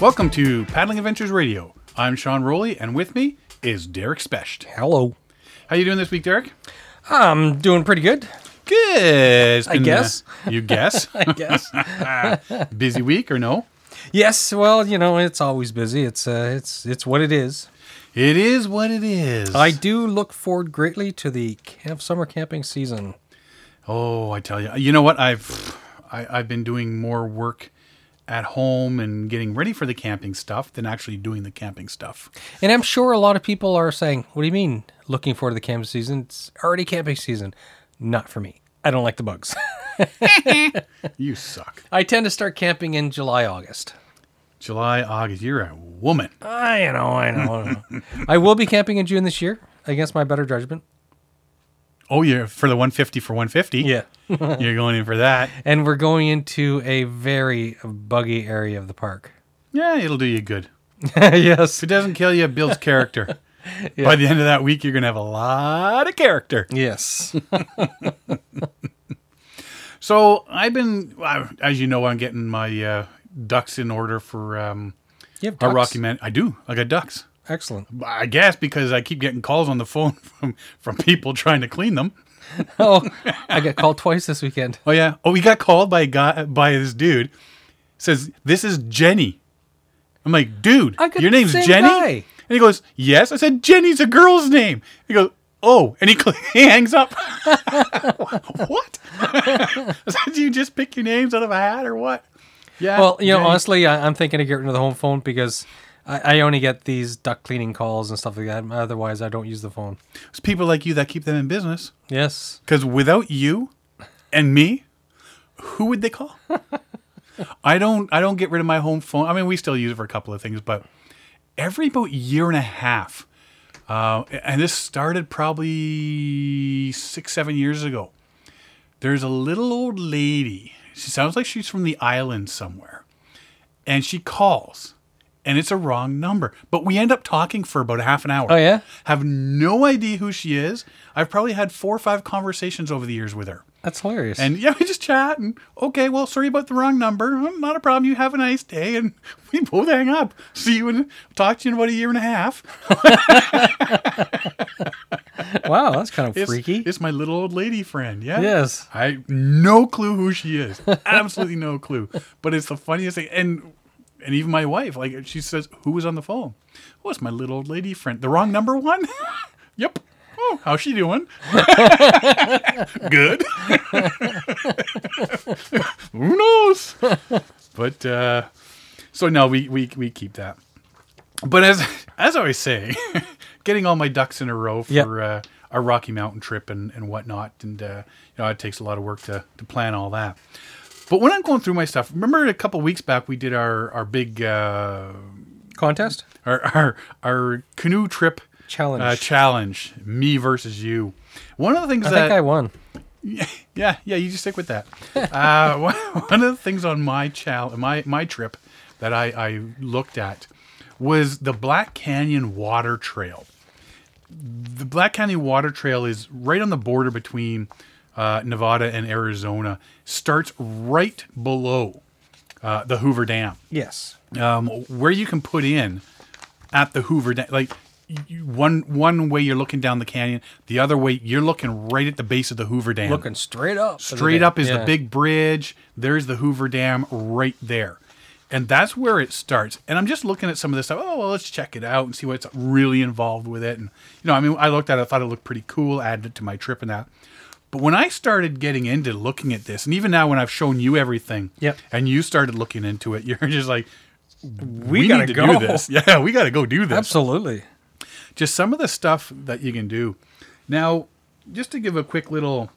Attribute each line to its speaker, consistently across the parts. Speaker 1: Welcome to Paddling Adventures Radio. I'm Sean Rowley, and with me is Derek Specht.
Speaker 2: Hello.
Speaker 1: How you doing this week, Derek?
Speaker 2: I'm doing pretty good.
Speaker 1: Good. I
Speaker 2: uh, guess.
Speaker 1: you guess?
Speaker 2: I guess.
Speaker 1: busy week or no?
Speaker 2: Yes. Well, you know, it's always busy. It's uh, it's it's what it is.
Speaker 1: It is what it is.
Speaker 2: I do look forward greatly to the camp summer camping season.
Speaker 1: Oh, I tell you. You know what? I've I, have i have been doing more work at home and getting ready for the camping stuff than actually doing the camping stuff.
Speaker 2: And I'm sure a lot of people are saying, "What do you mean looking forward to the camping season? It's already camping season." Not for me. I don't like the bugs.
Speaker 1: you suck.
Speaker 2: I tend to start camping in July, August.
Speaker 1: July, August. You're a woman.
Speaker 2: I know, I know. I, know. I will be camping in June this year, against my better judgment
Speaker 1: oh, you're for the 150 for 150.
Speaker 2: Yeah.
Speaker 1: you're going in for that.
Speaker 2: And we're going into a very buggy area of the park.
Speaker 1: Yeah, it'll do you good.
Speaker 2: yes.
Speaker 1: If it doesn't kill you, it builds character. yeah. By the end of that week, you're going to have a lot of character.
Speaker 2: Yes.
Speaker 1: so I've been, uh, as you know, I'm getting my uh, ducks in order for um, you have ducks? our Rocky Man. I do. I got ducks.
Speaker 2: Excellent. I
Speaker 1: guess because I keep getting calls on the phone from, from people trying to clean them.
Speaker 2: oh, I got called twice this weekend.
Speaker 1: Oh yeah. Oh, we got called by a guy by this dude. Says this is Jenny. I'm like, dude, your name's Jenny. Guy. And he goes, yes. I said Jenny's a girl's name. He goes, oh, and he, cl- he hangs up. what? said, Do you just pick your names out of a hat or what?
Speaker 2: Yeah. Well, you Jenny. know, honestly, I, I'm thinking of getting rid of the home phone because I, I only get these duck cleaning calls and stuff like that. Otherwise, I don't use the phone.
Speaker 1: It's people like you that keep them in business.
Speaker 2: Yes.
Speaker 1: Because without you and me, who would they call? I don't. I don't get rid of my home phone. I mean, we still use it for a couple of things, but every about year and a half, uh, and this started probably six, seven years ago. There's a little old lady. She sounds like she's from the island somewhere, and she calls and it's a wrong number. But we end up talking for about a half an hour.
Speaker 2: Oh yeah.
Speaker 1: Have no idea who she is. I've probably had four or five conversations over the years with her.
Speaker 2: That's hilarious.
Speaker 1: And yeah, we just chat and okay, well, sorry about the wrong number. Hmm, not a problem. You have a nice day, and we both hang up. See you and talk to you in about a year and a half.
Speaker 2: wow, that's kind of
Speaker 1: it's,
Speaker 2: freaky.
Speaker 1: It's my little old lady friend. Yeah.
Speaker 2: Yes.
Speaker 1: I no clue who she is. Absolutely no clue. But it's the funniest thing. And and even my wife, like she says, "Who was on the phone? Oh, it's my little old lady friend. The wrong number one. yep. Oh, how's she doing? Good. Who knows? But uh, so no, we we we keep that. But as as I always say, getting all my ducks in a row for. Yep. Uh, our Rocky Mountain trip and, and whatnot. And, uh, you know, it takes a lot of work to, to plan all that. But when I'm going through my stuff, remember a couple weeks back we did our our big uh,
Speaker 2: contest,
Speaker 1: our our our canoe trip
Speaker 2: challenge uh,
Speaker 1: challenge, me versus you. One of the things
Speaker 2: I
Speaker 1: that
Speaker 2: think I won.
Speaker 1: Yeah, yeah, you just stick with that. uh, one of the things on my chal my my trip that I, I looked at was the Black Canyon Water Trail. The Black Canyon Water Trail is right on the border between uh, Nevada and Arizona starts right below uh, the Hoover Dam.
Speaker 2: Yes.
Speaker 1: Um, where you can put in at the Hoover Dam, like one one way you're looking down the canyon, the other way you're looking right at the base of the Hoover Dam.
Speaker 2: Looking straight up.
Speaker 1: Straight up is yeah. the big bridge. There's the Hoover Dam right there. And that's where it starts. And I'm just looking at some of this stuff. Oh, well, let's check it out and see what's really involved with it. And, you know, I mean, I looked at it, I thought it looked pretty cool, added it to my trip and that. But when I started getting into looking at this, and even now when I've shown you everything, yep. and you started looking into it, you're just like,
Speaker 2: we, we gotta need
Speaker 1: to go. do this. Yeah, we got to go do this.
Speaker 2: Absolutely.
Speaker 1: Just some of the stuff that you can do. Now, just to give a quick little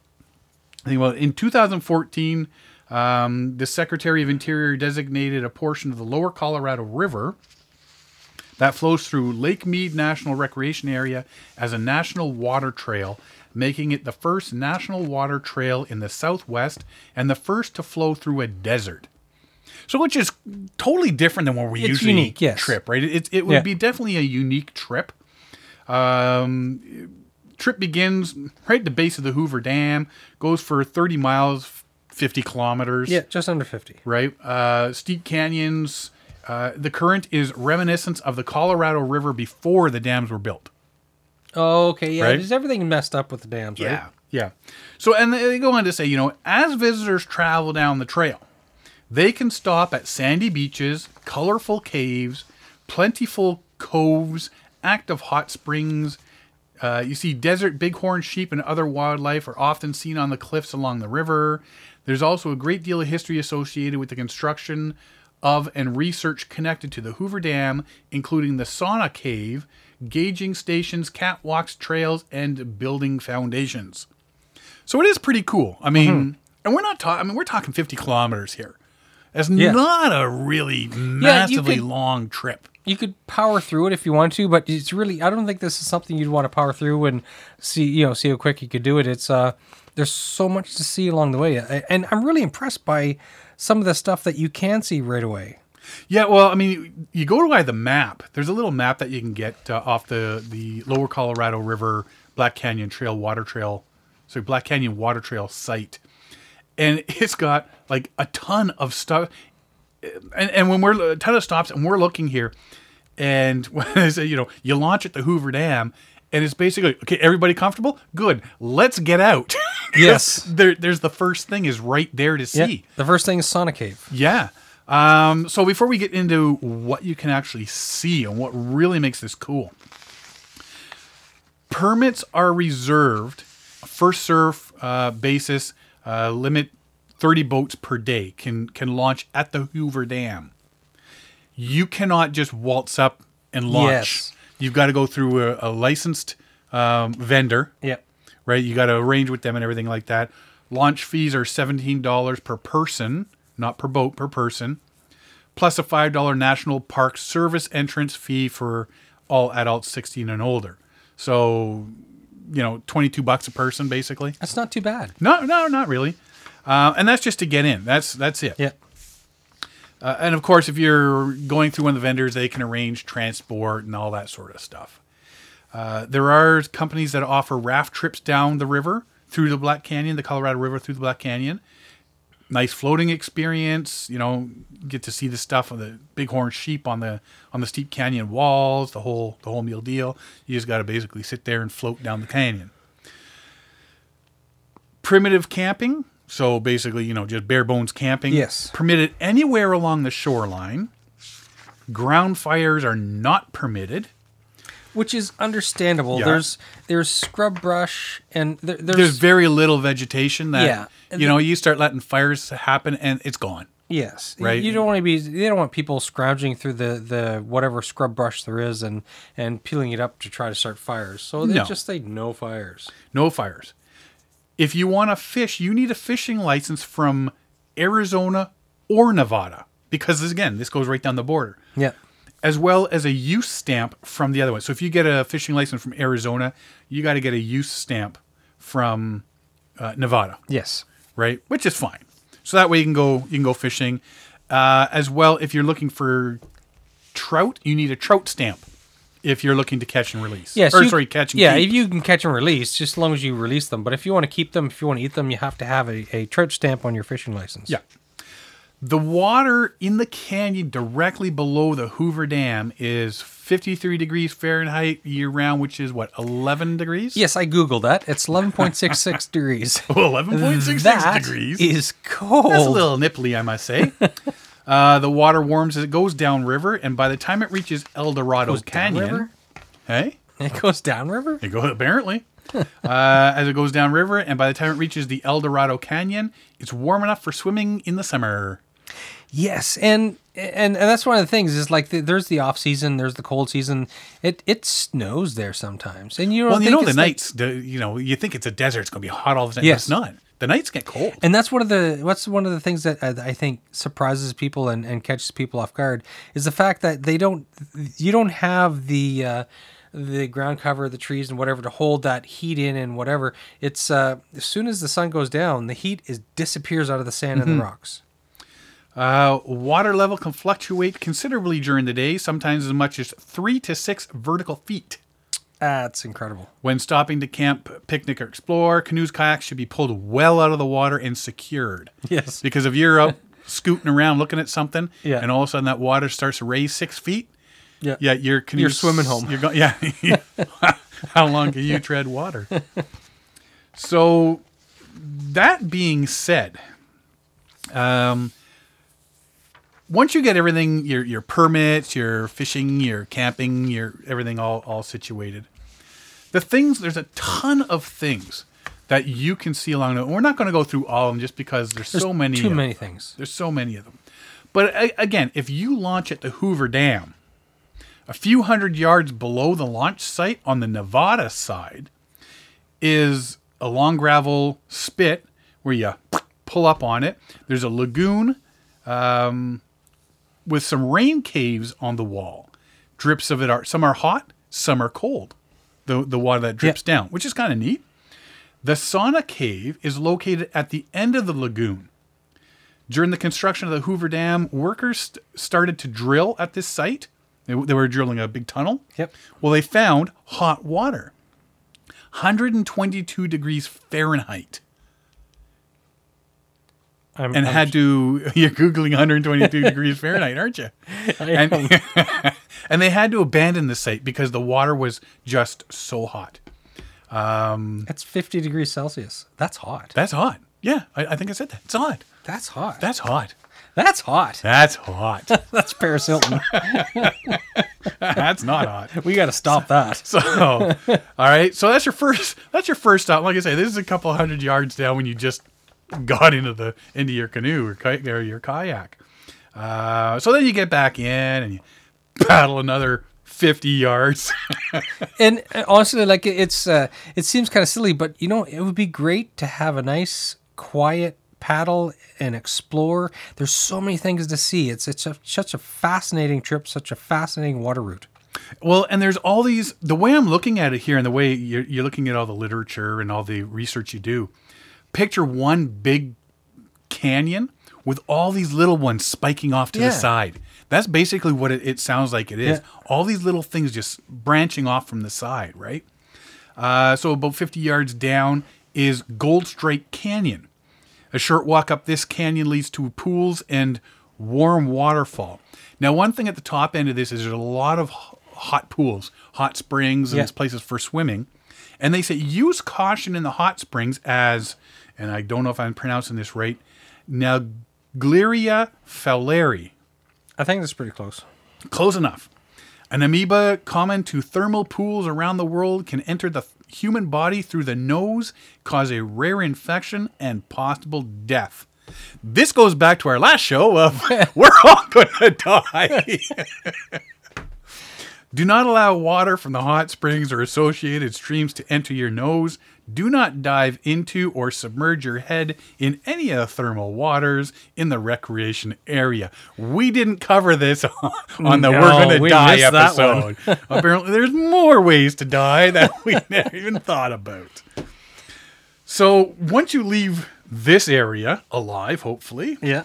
Speaker 1: thing, well, in 2014, um, the Secretary of Interior designated a portion of the lower Colorado River that flows through Lake Mead National Recreation Area as a national water trail, making it the first national water trail in the Southwest and the first to flow through a desert. So, which is totally different than what we it's usually unique, yes. trip, right? It, it would yeah. be definitely a unique trip. Um, trip begins right at the base of the Hoover Dam, goes for 30 miles, 50 kilometers.
Speaker 2: Yeah, just under 50.
Speaker 1: Right? Uh, steep canyons, uh, the current is reminiscent of the Colorado River before the dams were built.
Speaker 2: Oh, okay, yeah. Right? everything messed up with the dams,
Speaker 1: right?
Speaker 2: Yeah,
Speaker 1: yeah. So, and they go on to say, you know, as visitors travel down the trail, they can stop at sandy beaches, colorful caves, plentiful coves, active hot springs. Uh, you see, desert bighorn sheep and other wildlife are often seen on the cliffs along the river. There's also a great deal of history associated with the construction of and research connected to the Hoover Dam, including the sauna cave, gauging stations, catwalks, trails, and building foundations. So it is pretty cool. I mean, mm-hmm. and we're not talking. I mean, we're talking 50 kilometers here. That's yeah. not a really massively yeah, could, long trip.
Speaker 2: You could power through it if you want to, but it's really I don't think this is something you'd want to power through and see you know see how quick you could do it. It's uh there's so much to see along the way, and I'm really impressed by some of the stuff that you can see right away.
Speaker 1: Yeah, well, I mean, you go by the map. There's a little map that you can get uh, off the the Lower Colorado River Black Canyon Trail Water Trail, sorry, Black Canyon Water Trail site, and it's got like a ton of stuff. And, and when we're a ton of stops and we're looking here, and when I say you know you launch at the Hoover Dam, and it's basically okay, everybody comfortable, good, let's get out. yes. There, there's the first thing is right there to see. Yeah.
Speaker 2: The first thing is Sauna Cave.
Speaker 1: Yeah. Um, so before we get into what you can actually see and what really makes this cool, permits are reserved first serve uh, basis. Uh, limit 30 boats per day can can launch at the Hoover Dam. You cannot just waltz up and launch. Yes. You've got to go through a, a licensed um, vendor.
Speaker 2: Yep
Speaker 1: right? You got to arrange with them and everything like that. Launch fees are $17 per person, not per boat, per person, plus a $5 National Park Service entrance fee for all adults 16 and older. So, you know, 22 bucks a person basically.
Speaker 2: That's not too bad.
Speaker 1: No, no, not really. Uh, and that's just to get in. That's that's it.
Speaker 2: Yeah.
Speaker 1: Uh, and of course, if you're going through one of the vendors, they can arrange transport and all that sort of stuff. Uh, there are companies that offer raft trips down the river through the Black Canyon, the Colorado River through the Black Canyon. Nice floating experience. You know, get to see the stuff of the bighorn sheep on the on the steep canyon walls. The whole the whole meal deal. You just got to basically sit there and float down the canyon. Primitive camping. So basically, you know, just bare bones camping.
Speaker 2: Yes.
Speaker 1: Permitted anywhere along the shoreline. Ground fires are not permitted
Speaker 2: which is understandable. Yeah. There's there's scrub brush and there, there's, there's
Speaker 1: very little vegetation that yeah. you know you start letting fires happen and it's gone.
Speaker 2: Yes,
Speaker 1: right.
Speaker 2: You don't want to be. They don't want people scrounging through the the whatever scrub brush there is and and peeling it up to try to start fires. So they no. just say no fires.
Speaker 1: No fires. If you want to fish, you need a fishing license from Arizona or Nevada because again, this goes right down the border.
Speaker 2: Yeah
Speaker 1: as well as a use stamp from the other one. So if you get a fishing license from Arizona, you got to get a use stamp from uh, Nevada.
Speaker 2: Yes,
Speaker 1: right, which is fine. So that way you can go you can go fishing. Uh, as well, if you're looking for trout, you need a trout stamp if you're looking to catch and release.
Speaker 2: Yes,
Speaker 1: or, you, sorry,
Speaker 2: catch and yeah, keep. if you can catch and release, just as long as you release them. But if you want to keep them, if you want to eat them, you have to have a, a trout stamp on your fishing license.
Speaker 1: Yeah, the water in the canyon directly below the Hoover Dam is 53 degrees Fahrenheit year round, which is what, 11 degrees?
Speaker 2: Yes, I Googled that. It's 11.66
Speaker 1: degrees. Oh,
Speaker 2: 11.66
Speaker 1: degrees?
Speaker 2: is cold. That's
Speaker 1: a little nipply, I must say. uh, the water warms as it goes downriver, and by the time it reaches El Dorado goes Canyon.
Speaker 2: Hey?
Speaker 1: It
Speaker 2: goes downriver?
Speaker 1: It
Speaker 2: goes,
Speaker 1: apparently. uh, as it goes downriver, and by the time it reaches the El Dorado Canyon, it's warm enough for swimming in the summer.
Speaker 2: Yes, and and, and that's one of the things is like the, there's the off season, there's the cold season. It it snows there sometimes, and you
Speaker 1: don't. Well, you know the nights. the, you know, you think it's a desert; it's going to be hot all the time. Yes. It's not. The nights get cold,
Speaker 2: and that's one of the what's one of the things that I, uh, I think surprises people and, and catches people off guard is the fact that they don't you don't have the uh, the ground cover, the trees, and whatever to hold that heat in and whatever. It's uh, as soon as the sun goes down, the heat is disappears out of the sand mm-hmm. and the mm-hmm. rocks.
Speaker 1: Uh, water level can fluctuate considerably during the day, sometimes as much as three to six vertical feet.
Speaker 2: That's incredible.
Speaker 1: When stopping to camp, picnic, or explore, canoes, kayaks should be pulled well out of the water and secured.
Speaker 2: Yes.
Speaker 1: Because if you're scooting around looking at something, yeah. and all of a sudden that water starts to raise six feet,
Speaker 2: yeah,
Speaker 1: yeah, your
Speaker 2: canoe, you're swimming home.
Speaker 1: You're going, yeah. How long can you tread water? So, that being said, um, once you get everything your your permits, your fishing, your camping, your everything all all situated, the things there's a ton of things that you can see along the. We're not going to go through all of them just because there's, there's so many.
Speaker 2: Too many them. things.
Speaker 1: There's so many of them. But again, if you launch at the Hoover Dam, a few hundred yards below the launch site on the Nevada side is a long gravel spit where you pull up on it. There's a lagoon. Um, with some rain caves on the wall. Drips of it are some are hot, some are cold. The the water that drips yeah. down, which is kind of neat. The sauna cave is located at the end of the lagoon. During the construction of the Hoover Dam, workers st- started to drill at this site. They, they were drilling a big tunnel.
Speaker 2: Yep.
Speaker 1: Well, they found hot water, 122 degrees Fahrenheit. I'm, and I'm had to you're googling 122 degrees Fahrenheit, aren't you? And, and, they had to abandon the site because the water was just so hot.
Speaker 2: Um, that's 50 degrees Celsius. That's hot.
Speaker 1: That's hot. Yeah, I, I think I said that. It's hot.
Speaker 2: That's hot.
Speaker 1: That's hot.
Speaker 2: That's hot.
Speaker 1: That's hot.
Speaker 2: That's Paris Hilton.
Speaker 1: that's not
Speaker 2: hot. We got to stop that.
Speaker 1: So, all right. So that's your first. That's your first stop. Like I say, this is a couple hundred yards down when you just got into the into your canoe or, ki- or your kayak. Uh, so then you get back in and you paddle another 50 yards.
Speaker 2: and uh, honestly, like it's uh, it seems kind of silly, but you know, it would be great to have a nice, quiet paddle and explore. There's so many things to see. It's it's a, such a fascinating trip, such a fascinating water route.
Speaker 1: Well, and there's all these. The way I'm looking at it here, and the way you're, you're looking at all the literature and all the research you do, picture one big canyon with all these little ones spiking off to yeah. the side. That's basically what it, it sounds like it is. Yeah. All these little things just branching off from the side, right? Uh, so about 50 yards down is Gold Strike Canyon. A short walk up this canyon leads to pools and warm waterfall. Now, one thing at the top end of this is there's a lot of hot pools, hot springs, and yeah. places for swimming. And they say use caution in the hot springs as and I don't know if I'm pronouncing this right. Naegleria fowleri.
Speaker 2: I think that's pretty close.
Speaker 1: Close enough. An amoeba common to thermal pools around the world can enter the human body through the nose, cause a rare infection and possible death. This goes back to our last show of we're all going to die. Do not allow water from the hot springs or associated streams to enter your nose. Do not dive into or submerge your head in any of the thermal waters in the recreation area. We didn't cover this on, the no, We're Gonna we Die episode. Apparently, there's more ways to die that we never even thought about. So once you leave this area alive, hopefully,
Speaker 2: yeah,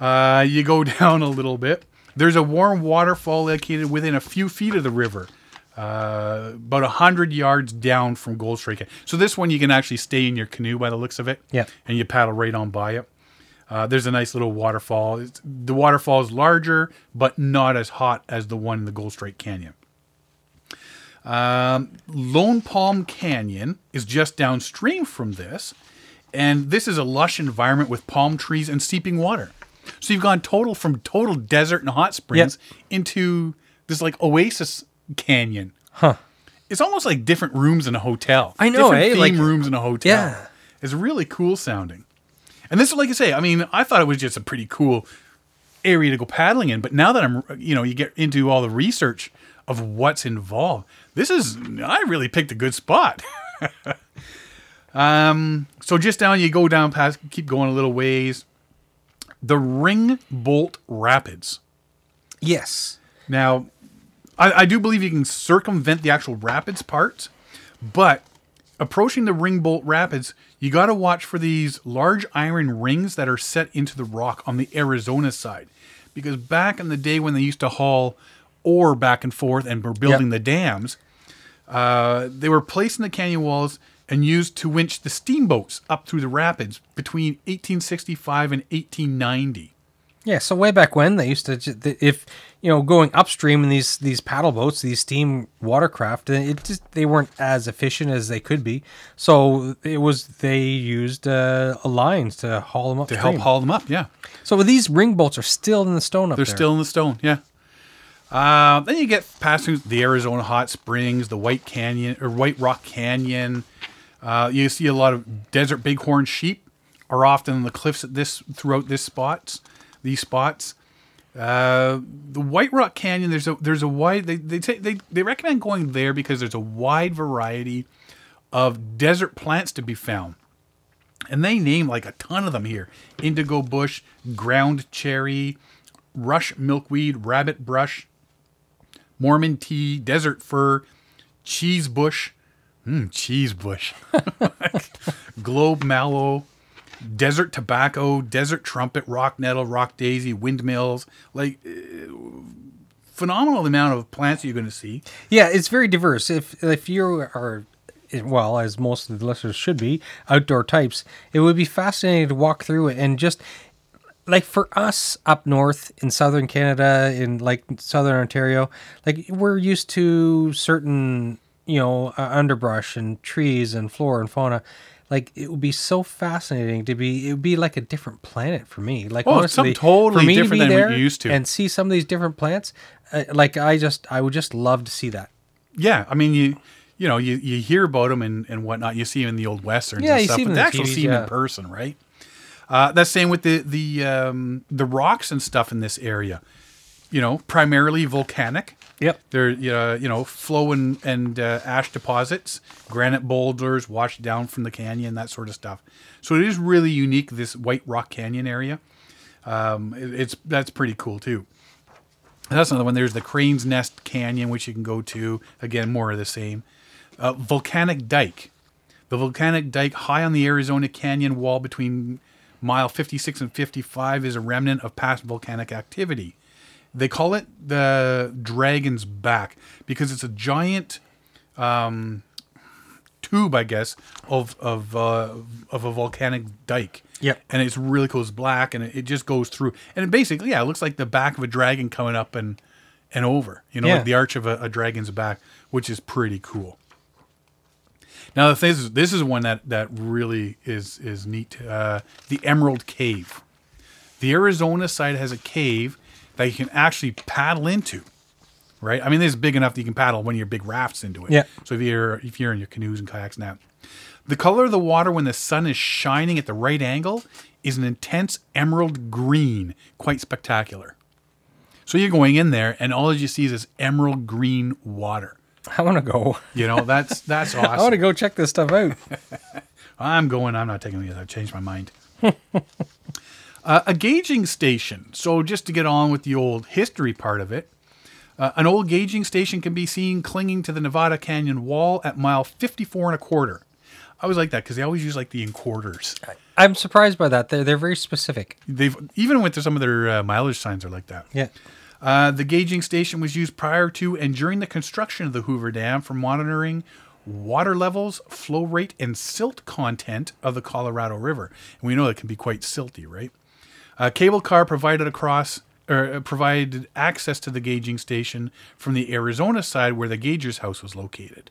Speaker 2: uh,
Speaker 1: you go down a little bit. There's a warm waterfall located within a few feet of the river. Uh, about 100 yards down from Gold Strike. So this one you can actually stay in your canoe by the looks of it.
Speaker 2: Yeah.
Speaker 1: And you paddle right on by it. Uh, there's a nice little waterfall. It's, the waterfall is larger, but not as hot as the one in the Gold Strike Canyon. Um, Lone Palm Canyon is just downstream from this, and this is a lush environment with palm trees and seeping water. So you've gone total from total desert and hot springs yep. into this like oasis canyon.
Speaker 2: Huh.
Speaker 1: It's almost like different rooms in a hotel.
Speaker 2: I know,
Speaker 1: different eh? theme like, rooms in a hotel. Yeah. It's really cool sounding. And this, like I say, I mean, I thought it was just a pretty cool area to go paddling in. But now that I'm, you know, you get into all the research of what's involved, this is, I really picked a good spot. um, so just down, you go down past, keep going a little ways. The Ring Bolt Rapids.
Speaker 2: Yes.
Speaker 1: Now, I, I do believe you can circumvent the actual rapids part, but approaching the ring bolt rapids, you got to watch for these large iron rings that are set into the rock on the Arizona side. Because back in the day when they used to haul ore back and forth and were building yep. the dams, uh, they were placed in the canyon walls and used to winch the steamboats up through the rapids between 1865 and 1890.
Speaker 2: Yeah, so way back when they used to, if you know, going upstream in these these paddle boats, these steam watercraft, it just they weren't as efficient as they could be. So it was they used uh, lines to haul them up
Speaker 1: to help haul them up. Yeah.
Speaker 2: So these ring bolts are still in the stone up
Speaker 1: They're there. still in the stone. Yeah. Uh, then you get passing the Arizona Hot Springs, the White Canyon or White Rock Canyon. Uh, you see a lot of desert bighorn sheep are often in the cliffs at this throughout this spot these spots. Uh, the White Rock Canyon, there's a there's a wide they they they they recommend going there because there's a wide variety of desert plants to be found. And they name like a ton of them here. Indigo bush, ground cherry, rush milkweed, rabbit brush, Mormon tea, desert fir, cheese bush, hmm, cheese bush, globe mallow, desert tobacco, desert trumpet, rock nettle, rock daisy, windmills, like uh, phenomenal amount of plants you're going to see.
Speaker 2: Yeah, it's very diverse. If if you are well, as most of the listeners should be, outdoor types, it would be fascinating to walk through it and just like for us up north in southern Canada, in like southern Ontario, like we're used to certain, you know, uh, underbrush and trees and flora and fauna like it would be so fascinating to be. It would be like a different planet for me. Like oh, honestly,
Speaker 1: it's
Speaker 2: totally
Speaker 1: for me different to be than we used to,
Speaker 2: and see some of these different plants. Uh, like I just, I would just love to see that.
Speaker 1: Yeah, I mean you. You know, you, you hear about them and, and whatnot. You see them in the old westerns yeah, and stuff, but the actual see them yeah. in person, right? Uh, that's same with the the um, the rocks and stuff in this area. You know, primarily volcanic.
Speaker 2: Yep.
Speaker 1: They're uh, you know flow and, and uh, ash deposits, granite boulders washed down from the canyon, that sort of stuff. So it is really unique this White Rock Canyon area. Um, it, it's that's pretty cool too. that's another one. There's the Crane's Nest Canyon, which you can go to. Again, more of the same. Uh, volcanic Dike. The volcanic dike high on the Arizona canyon wall between mile 56 and 55 is a remnant of past volcanic activity. They call it the dragon's back because it's a giant um, tube, I guess, of of uh, of a volcanic dike. Yeah, and it's really cool. It's black, and it, it just goes through, and it basically, yeah, it looks like the back of a dragon coming up and and over. You know, yeah. like the arch of a, a, dragon's back, which is pretty cool. Now the thing is, this is one that that really is is neat. Uh, the Emerald Cave. The Arizona side has a cave that you can actually paddle into. Right? I mean, this is big enough that you can paddle one of your big rafts into it.
Speaker 2: Yeah.
Speaker 1: So if you're if you're in your canoes and kayaks and that. The color of the water when the sun is shining at the right angle is an intense emerald green, quite spectacular. So you're going in there, and all you see is this emerald green water.
Speaker 2: I want to go.
Speaker 1: You know, that's that's awesome. I want
Speaker 2: to go check this stuff out.
Speaker 1: I'm going. I'm not taking these. I've changed my mind. Uh, a gauging station. So, just to get on with the old history part of it, uh, an old gauging station can be seen clinging to the Nevada Canyon wall at mile 54 and a quarter. I always like that because they always use like the in quarters.
Speaker 2: I'm surprised by that. They're, they're very specific.
Speaker 1: They've even went to some of their uh, mileage signs are like that.
Speaker 2: Yeah.
Speaker 1: Uh, the gauging station was used prior to and during the construction of the Hoover Dam for monitoring water levels, flow rate, and silt content of the Colorado River. And we know that can be quite silty, right? A cable car provided across or uh, provided access to the gauging station from the Arizona side where the gauger's house was located.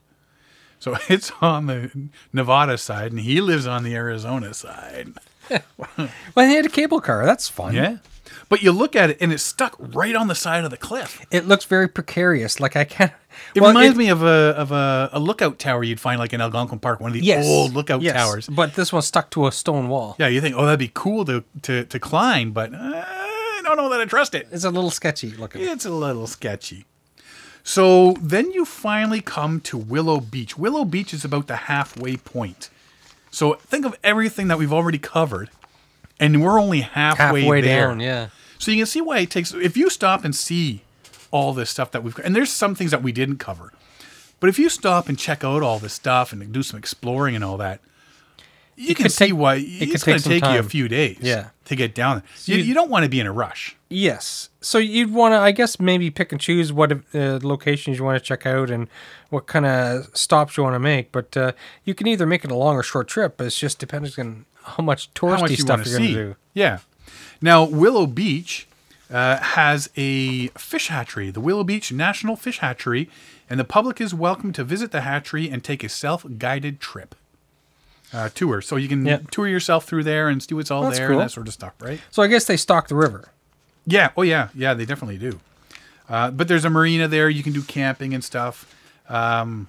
Speaker 1: So it's on the Nevada side and he lives on the Arizona side.
Speaker 2: well, he had a cable car. That's fun.
Speaker 1: Yeah. But you look at it and it's stuck right on the side of the cliff.
Speaker 2: It looks very precarious. Like I can't. It
Speaker 1: well, reminds it, me of a of a, a, lookout tower you'd find like in Algonquin Park, one of the yes, old lookout yes, towers.
Speaker 2: But this one's stuck to a stone wall.
Speaker 1: Yeah, you think, oh, that'd be cool to to, to climb, but uh, I don't know that I trust it.
Speaker 2: It's a little sketchy looking. It's
Speaker 1: a little sketchy. So then you finally come to Willow Beach. Willow Beach is about the halfway point. So think of everything that we've already covered and we're only halfway, halfway there. down. Yeah. So you can see why it takes. If you stop and see all this stuff that we've and there's some things that we didn't cover, but if you stop and check out all this stuff and do some exploring and all that, you it can see take, why it it's going to take, take you a few days.
Speaker 2: Yeah.
Speaker 1: To get down there, so you, you, don't want to be in a rush.
Speaker 2: Yes. So you'd want to, I guess, maybe pick and choose what uh, locations you want to check out and what kind of stops you want to make. But uh, you can either make it a long or short trip. It's just depending on how much touristy how much you stuff you're going to do.
Speaker 1: Yeah. Now Willow Beach uh, has a fish hatchery, the Willow Beach National Fish Hatchery, and the public is welcome to visit the hatchery and take a self-guided trip. Uh, tour, so you can yep. tour yourself through there and see what's all That's there cool. and that sort of stuff, right?
Speaker 2: So I guess they stock the river.
Speaker 1: Yeah. Oh yeah. Yeah, they definitely do. Uh, but there's a marina there. You can do camping and stuff. Um,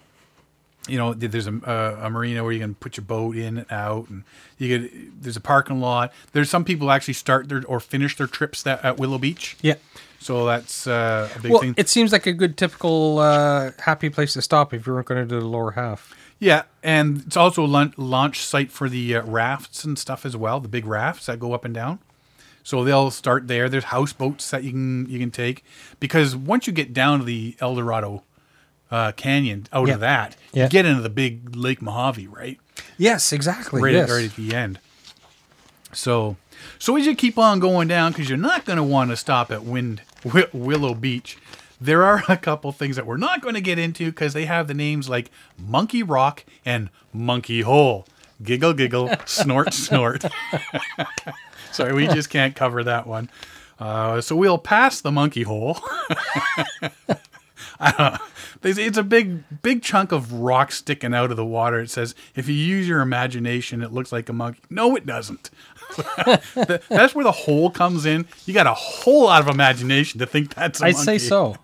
Speaker 1: you know, there's a, a, a, marina where you can put your boat in and out, and you get there's a parking lot. There's some people actually start their or finish their trips that at Willow Beach.
Speaker 2: Yeah.
Speaker 1: So that's
Speaker 2: uh,
Speaker 1: a big well, thing.
Speaker 2: It seems like a good typical uh, happy place to stop if you weren't going to do the lower half.
Speaker 1: Yeah, and it's also a launch site for the uh, rafts and stuff as well. The big rafts that go up and down. So they'll start there. There's houseboats that you can you can take because once you get down to the El Dorado uh, canyon out yeah. of that. Yeah. You get into the big Lake Mojave, right?
Speaker 2: Yes, exactly.
Speaker 1: Right,
Speaker 2: yes.
Speaker 1: At, right at the end. So, so as you keep on going down, because you're not going to want to stop at Wind Willow Beach. There are a couple things that we're not going to get into because they have the names like Monkey Rock and Monkey Hole. Giggle, giggle, snort, snort. Sorry, we just can't cover that one. Uh, so we'll pass the monkey hole It's a big, big chunk of rock sticking out of the water. It says, if you use your imagination, it looks like a monkey. No, it doesn't. that's where the hole comes in. You got a whole lot of imagination to think that's a I'd
Speaker 2: monkey. say so.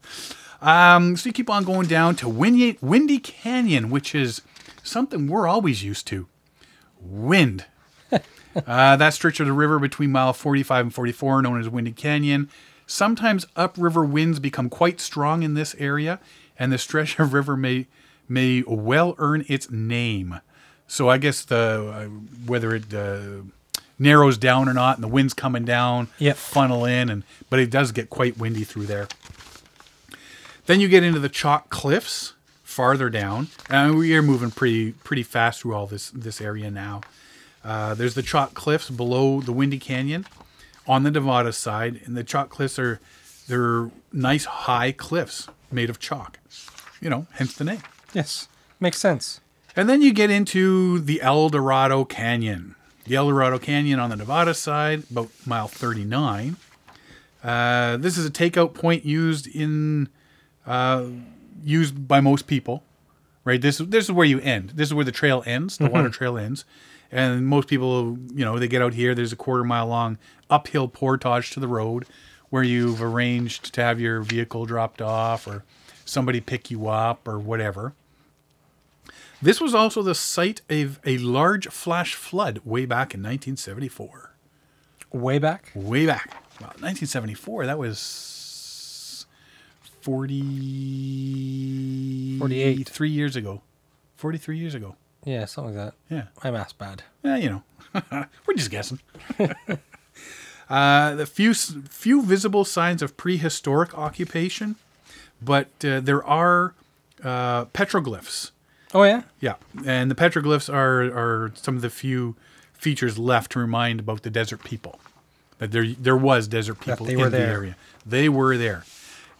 Speaker 1: um, so you keep on going down to Windy, Windy Canyon, which is something we're always used to wind. uh, that stretch of the river between mile 45 and 44, known as Windy Canyon, Sometimes upriver winds become quite strong in this area, and the stretch of river may may well earn its name. So I guess the uh, whether it uh, narrows down or not, and the wind's coming down,
Speaker 2: yep.
Speaker 1: funnel in, and but it does get quite windy through there. Then you get into the chalk cliffs farther down, and we are moving pretty pretty fast through all this this area now. Uh, there's the chalk cliffs below the Windy Canyon, on the Nevada side, and the chalk cliffs are they're nice high cliffs made of chalk. You know, hence the name.
Speaker 2: Yes, makes sense.
Speaker 1: And then you get into the El Dorado Canyon. The El Dorado Canyon on the Nevada side, about mile 39. Uh, this is a takeout point used in uh, used by most people, right? This this is where you end. This is where the trail ends. The mm-hmm. water trail ends. And most people, you know, they get out here. There's a quarter mile long uphill portage to the road where you've arranged to have your vehicle dropped off or somebody pick you up or whatever. This was also the site of a large flash flood way back in 1974.
Speaker 2: Way back?
Speaker 1: Way back. Well, 1974, that was 40,
Speaker 2: 48.
Speaker 1: Three years ago. 43 years ago.
Speaker 2: Yeah, something like that. Yeah. My math's bad.
Speaker 1: Yeah, you know, we're just guessing. uh, the few few visible signs of prehistoric occupation, but uh, there are uh, petroglyphs.
Speaker 2: Oh yeah.
Speaker 1: Yeah, and the petroglyphs are are some of the few features left to remind about the desert people. That there there was desert people in the area. They were there.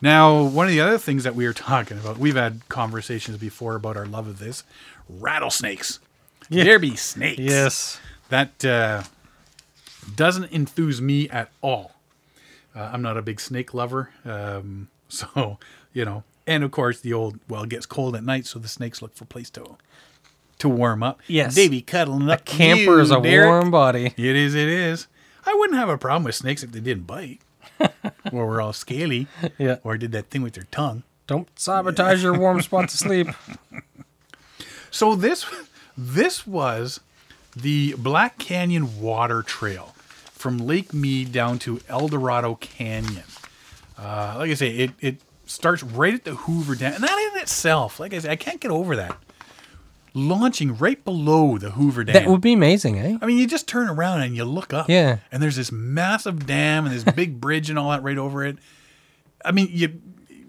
Speaker 1: Now, one of the other things that we are talking about, we've had conversations before about our love of this, rattlesnakes. Yeah. There be snakes.
Speaker 2: Yes.
Speaker 1: That uh, doesn't enthuse me at all. Uh, I'm not a big snake lover. Um, so, you know, and of course the old, well, it gets cold at night, so the snakes look for place to to warm up.
Speaker 2: Yes.
Speaker 1: They be cuddling up. A
Speaker 2: camper you, is a Derek. warm body.
Speaker 1: It is, it is. I wouldn't have a problem with snakes if they didn't bite or were all scaly
Speaker 2: yeah.
Speaker 1: or did that thing with their tongue.
Speaker 2: Don't sabotage yeah. your warm spot to sleep.
Speaker 1: So this this was the Black Canyon Water Trail from Lake Mead down to El Dorado Canyon. Uh, like I say, it, it starts right at the Hoover Dam. And that in itself, like I said, I can't get over that. Launching right below the Hoover Dam.
Speaker 2: That would be amazing, eh?
Speaker 1: I mean, you just turn around and you look up.
Speaker 2: Yeah.
Speaker 1: And there's this massive dam and this big bridge and all that right over it. I mean, you,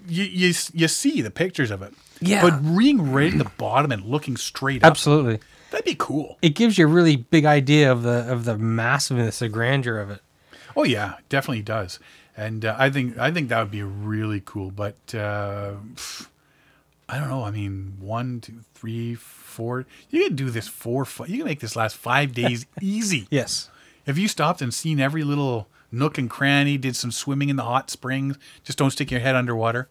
Speaker 1: you, you, you see the pictures of it.
Speaker 2: Yeah.
Speaker 1: But being right in the bottom and looking straight
Speaker 2: up. Absolutely.
Speaker 1: That'd be cool.
Speaker 2: It gives you a really big idea of the of the massiveness, the grandeur of it.
Speaker 1: Oh yeah, definitely does. And uh, I think I think that would be really cool. But uh, I don't know. I mean, one, two, three, four. You can do this four. Five, you can make this last five days easy.
Speaker 2: Yes.
Speaker 1: If you stopped and seen every little nook and cranny, did some swimming in the hot springs. Just don't stick your head underwater.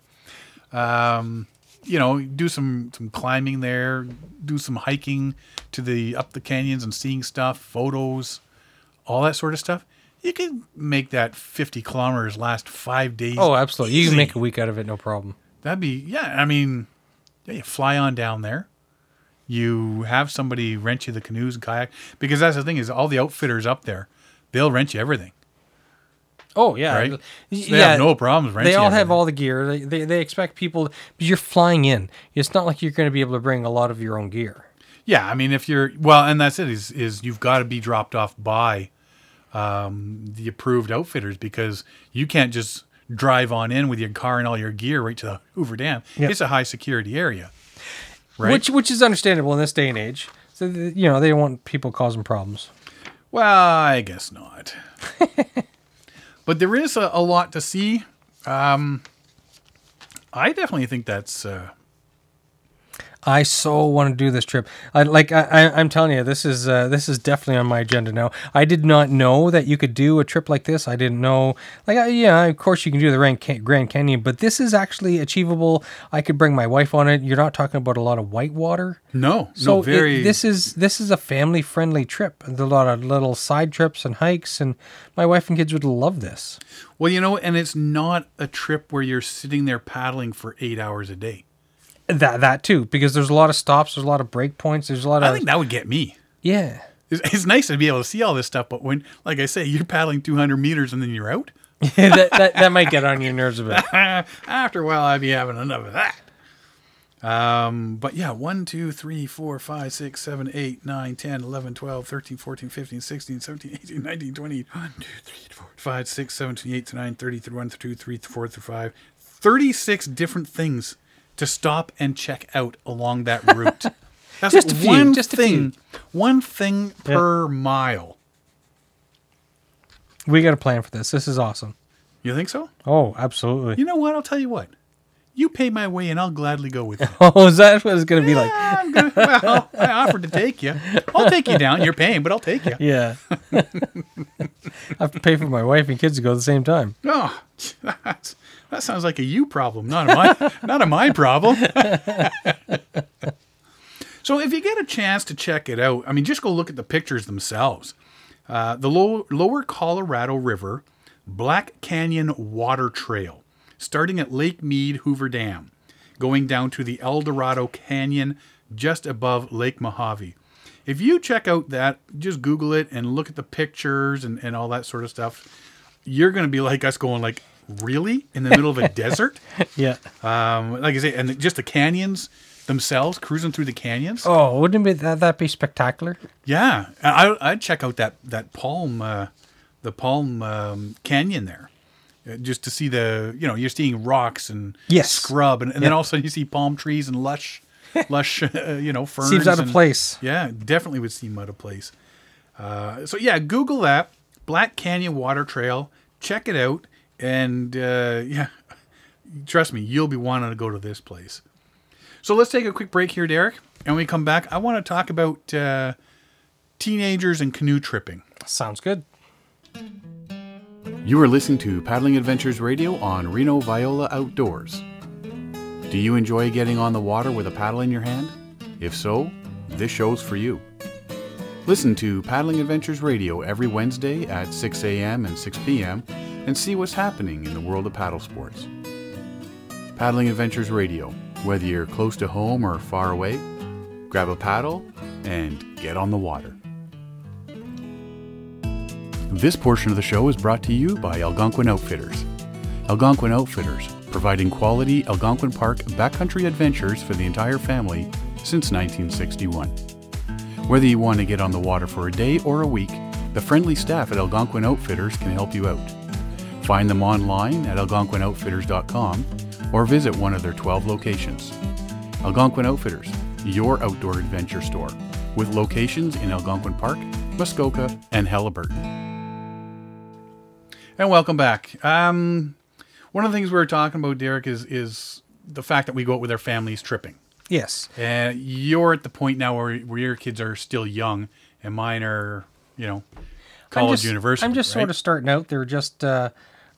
Speaker 1: Um, you know, do some some climbing there, do some hiking to the up the canyons and seeing stuff, photos, all that sort of stuff. You can make that 50 kilometers last five days.
Speaker 2: Oh, absolutely. Easy. You can make a week out of it, no problem.
Speaker 1: That'd be, yeah. I mean, yeah, you fly on down there. You have somebody rent you the canoes and kayak because that's the thing is all the outfitters up there, they'll rent you everything.
Speaker 2: Oh yeah, right?
Speaker 1: they yeah, have no problems.
Speaker 2: They all everything. have all the gear. They, they, they expect people. You're flying in. It's not like you're going to be able to bring a lot of your own gear.
Speaker 1: Yeah, I mean, if you're well, and that's it. Is is you've got to be dropped off by um, the approved outfitters because you can't just drive on in with your car and all your gear right to the Hoover Dam. Yep. It's a high security area,
Speaker 2: right? Which which is understandable in this day and age. So you know they don't want people causing problems.
Speaker 1: Well, I guess not. but there is a, a lot to see. Um, I definitely think that's uh,
Speaker 2: I so want to do this trip. I, like I, am telling you, this is uh, this is definitely on my agenda now. I did not know that you could do a trip like this. I didn't know. Like yeah, of course you can do the Grand Canyon, but this is actually achievable. I could bring my wife on it. You're not talking about a lot of white water.
Speaker 1: No,
Speaker 2: so
Speaker 1: no,
Speaker 2: very. It, this is this is a family friendly trip. There's a lot of little side trips and hikes, and my wife and kids would love this.
Speaker 1: Well, you know, and it's not a trip where you're sitting there paddling for eight hours a day
Speaker 2: that that too because there's a lot of stops, there's a lot of break points, there's a lot of.
Speaker 1: I think that would get me.
Speaker 2: Yeah,
Speaker 1: it's, it's nice to be able to see all this stuff, but when, like I say, you're paddling 200 meters and then you're out.
Speaker 2: that, that, that might get on your nerves a
Speaker 1: bit. After a while, I'd be having enough of that. Um, but yeah, 1, 2, 3, 4, 5, 6, 7, 8, 9, 10, 11, 12, 13, 14, 15, 16, 17, 18, 19, 20, 1, 2, 3, 4, 5, 6, 7, 8, 9, 30, 31, 32, 3, 4, 5, 36 different things to stop and check out along that route.
Speaker 2: That's just a few, one just thing,
Speaker 1: one thing per mile.
Speaker 2: We got a plan for this. This is awesome.
Speaker 1: You think so?
Speaker 2: Oh, absolutely.
Speaker 1: You know what? I'll tell you what. You pay my way, and I'll gladly go with you.
Speaker 2: oh, is that what it's going to be like?
Speaker 1: gonna, well,
Speaker 2: I
Speaker 1: offered to take you. I'll take you down. You're paying, but I'll take you.
Speaker 2: Yeah. I have to pay for my wife and kids to go at the same time.
Speaker 1: Oh, that's, that sounds like a you problem, not a my, not a my problem. so if you get a chance to check it out, I mean, just go look at the pictures themselves. Uh, the low, Lower Colorado River Black Canyon Water Trail, starting at Lake Mead Hoover Dam, going down to the El Dorado Canyon just above Lake Mojave. If you check out that, just Google it and look at the pictures and, and all that sort of stuff, you're going to be like us going like, really in the middle of a desert
Speaker 2: yeah um,
Speaker 1: like i say and just the canyons themselves cruising through the canyons
Speaker 2: oh wouldn't be that that be spectacular
Speaker 1: yeah I, i'd check out that that palm uh, the palm um, canyon there uh, just to see the you know you're seeing rocks and yes. scrub and, and yep. then all of a sudden you see palm trees and lush lush uh, you know ferns seems
Speaker 2: out and, of place
Speaker 1: yeah definitely would seem out of place uh, so yeah google that black canyon water trail check it out and uh, yeah, trust me, you'll be wanting to go to this place. So let's take a quick break here, Derek. And when we come back, I want to talk about uh, teenagers and canoe tripping.
Speaker 2: Sounds good.
Speaker 1: You are listening to Paddling Adventures Radio on Reno Viola Outdoors. Do you enjoy getting on the water with a paddle in your hand? If so, this show's for you. Listen to Paddling Adventures Radio every Wednesday at 6 a.m. and 6 p.m and see what's happening in the world of paddle sports. Paddling Adventures Radio, whether you're close to home or far away, grab a paddle and get on the water. This portion of the show is brought to you by Algonquin Outfitters. Algonquin Outfitters, providing quality Algonquin Park backcountry adventures for the entire family since 1961. Whether you want to get on the water for a day or a week, the friendly staff at Algonquin Outfitters can help you out. Find them online at algonquinoutfitters.com or visit one of their 12 locations. Algonquin Outfitters, your outdoor adventure store, with locations in Algonquin Park, Muskoka, and Haliburton. And welcome back. Um, one of the things we were talking about, Derek, is is the fact that we go out with our families tripping.
Speaker 2: Yes.
Speaker 1: And you're at the point now where, where your kids are still young, and mine are, you know,
Speaker 2: college, I'm just, university. I'm just right? sort of starting out. They're just. Uh,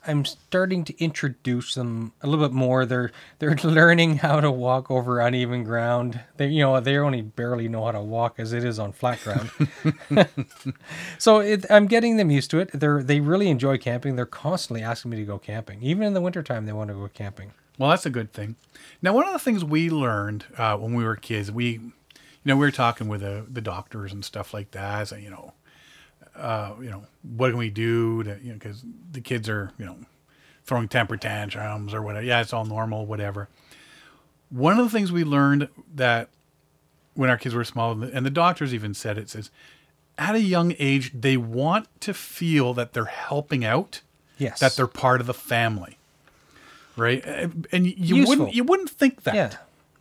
Speaker 2: I'm starting to introduce them a little bit more. They're they're learning how to walk over uneven ground. They you know they only barely know how to walk as it is on flat ground. so it, I'm getting them used to it. They're they really enjoy camping. They're constantly asking me to go camping. Even in the wintertime, they want to go camping.
Speaker 1: Well, that's a good thing. Now, one of the things we learned uh, when we were kids, we you know we were talking with the, uh, the doctors and stuff like that. So, you know uh, you know, what can we do to, you know, because the kids are, you know, throwing temper tantrums or whatever. Yeah, it's all normal, whatever. One of the things we learned that when our kids were small, and the doctors even said it, says at a young age, they want to feel that they're helping out,
Speaker 2: yes,
Speaker 1: that they're part of the family, right? And you Useful. wouldn't you wouldn't think that.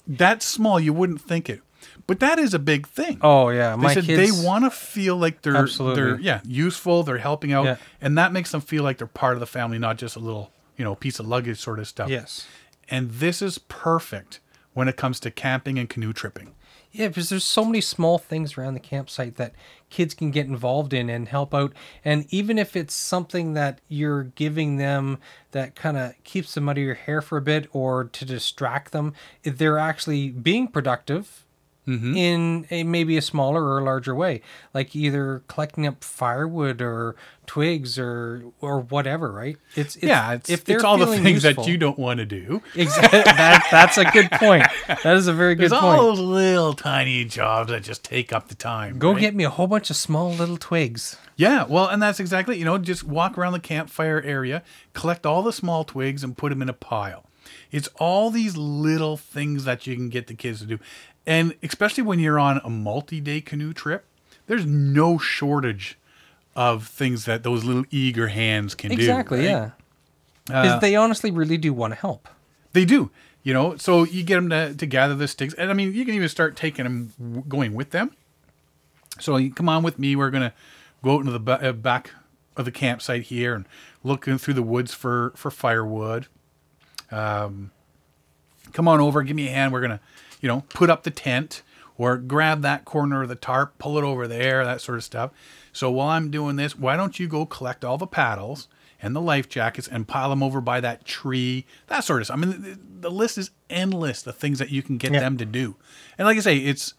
Speaker 1: Yeah. small, you wouldn't think it. But that is a big thing.
Speaker 2: Oh yeah,
Speaker 1: they My said kids, they want to feel like they're absolutely. they're yeah useful. They're helping out, yeah. and that makes them feel like they're part of the family, not just a little you know piece of luggage sort of stuff.
Speaker 2: Yes,
Speaker 1: and this is perfect when it comes to camping and canoe tripping.
Speaker 2: Yeah, because there's so many small things around the campsite that kids can get involved in and help out. And even if it's something that you're giving them that kind of keeps them out of your hair for a bit or to distract them, they're actually being productive mm-hmm. in a maybe a smaller or a larger way, like either collecting up firewood or twigs or or whatever. Right?
Speaker 1: It's, it's yeah. It's, if it's all the things useful, that you don't want to do. Exactly.
Speaker 2: that, that's a good point. That is a very good There's point. All
Speaker 1: those little tiny jobs that just take up the time.
Speaker 2: Go right? get me a whole bunch of small little twigs.
Speaker 1: Yeah, well, and that's exactly, you know, just walk around the campfire area, collect all the small twigs and put them in a pile. It's all these little things that you can get the kids to do. And especially when you're on a multi day canoe trip, there's no shortage of things that those little eager hands can exactly,
Speaker 2: do. Exactly, right? yeah. uh, they honestly really do want to help.
Speaker 1: They do, you know. So you get them to, to gather the sticks. And I mean, you can even start taking them, going with them. So you come on with me. We're going to go out into the uh, back of the campsite here and looking through the woods for, for firewood. Um, come on over, give me a hand. We're going to you know, put up the tent or grab that corner of the tarp, pull it over there, that sort of stuff. So while I'm doing this, why don't you go collect all the paddles and the life jackets and pile them over by that tree, that sort of stuff. I mean, the, the list is endless, the things that you can get yeah. them to do. And like I say, it's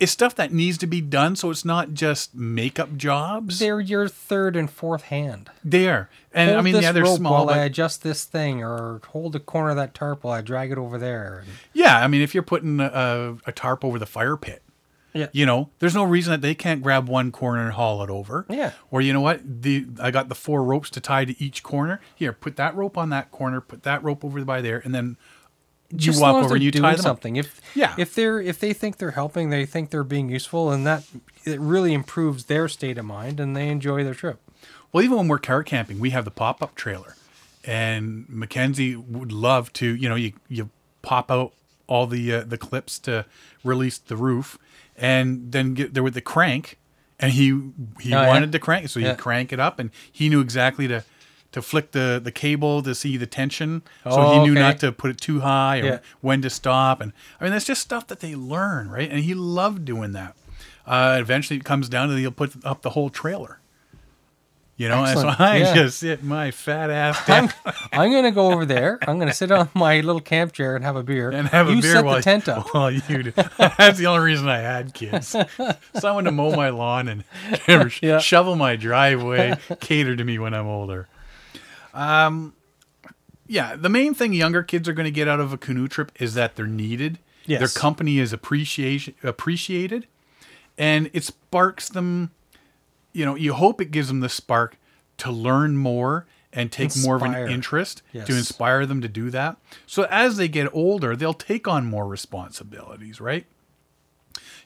Speaker 1: it's stuff that needs to be done so it's not just makeup jobs
Speaker 2: they're your third and fourth hand
Speaker 1: there and hold i mean
Speaker 2: yeah they're rope small while i adjust this thing or hold the corner of that tarp while i drag it over there
Speaker 1: yeah i mean if you're putting a, a tarp over the fire pit
Speaker 2: yeah.
Speaker 1: You know, there's no reason that they can't grab one corner and haul it over.
Speaker 2: Yeah.
Speaker 1: Or you know what? The I got the four ropes to tie to each corner. Here, put that rope on that corner, put that rope over by there, and then
Speaker 2: you walk over and you tie them something. Up. If yeah, if they're if they think they're helping, they think they're being useful, and that it really improves their state of mind and they enjoy their trip.
Speaker 1: Well, even when we're car camping, we have the pop up trailer, and Mackenzie would love to. You know, you you pop out all the uh, the clips to release the roof, and then get there with the crank, and he he oh, wanted yeah. to crank, so you yeah. crank it up, and he knew exactly to to flick the, the cable to see the tension, so oh, he knew okay. not to put it too high or yeah. when to stop. And I mean, that's just stuff that they learn, right? And he loved doing that. Uh, eventually, it comes down to he'll put up the whole trailer. You know, so I yeah. just sit my fat ass
Speaker 2: down. I'm, I'm going to go over there. I'm going to sit on my little camp chair and have a beer. And have a you beer set while the tent
Speaker 1: up. Well, you do. That's the only reason I had kids. Someone to mow my lawn and yeah. shovel my driveway, cater to me when I'm older. Um, yeah, the main thing younger kids are going to get out of a canoe trip is that they're needed. Yes. Their company is appreciation appreciated, and it sparks them. You know, you hope it gives them the spark to learn more and take inspire. more of an interest yes. to inspire them to do that. So as they get older, they'll take on more responsibilities, right?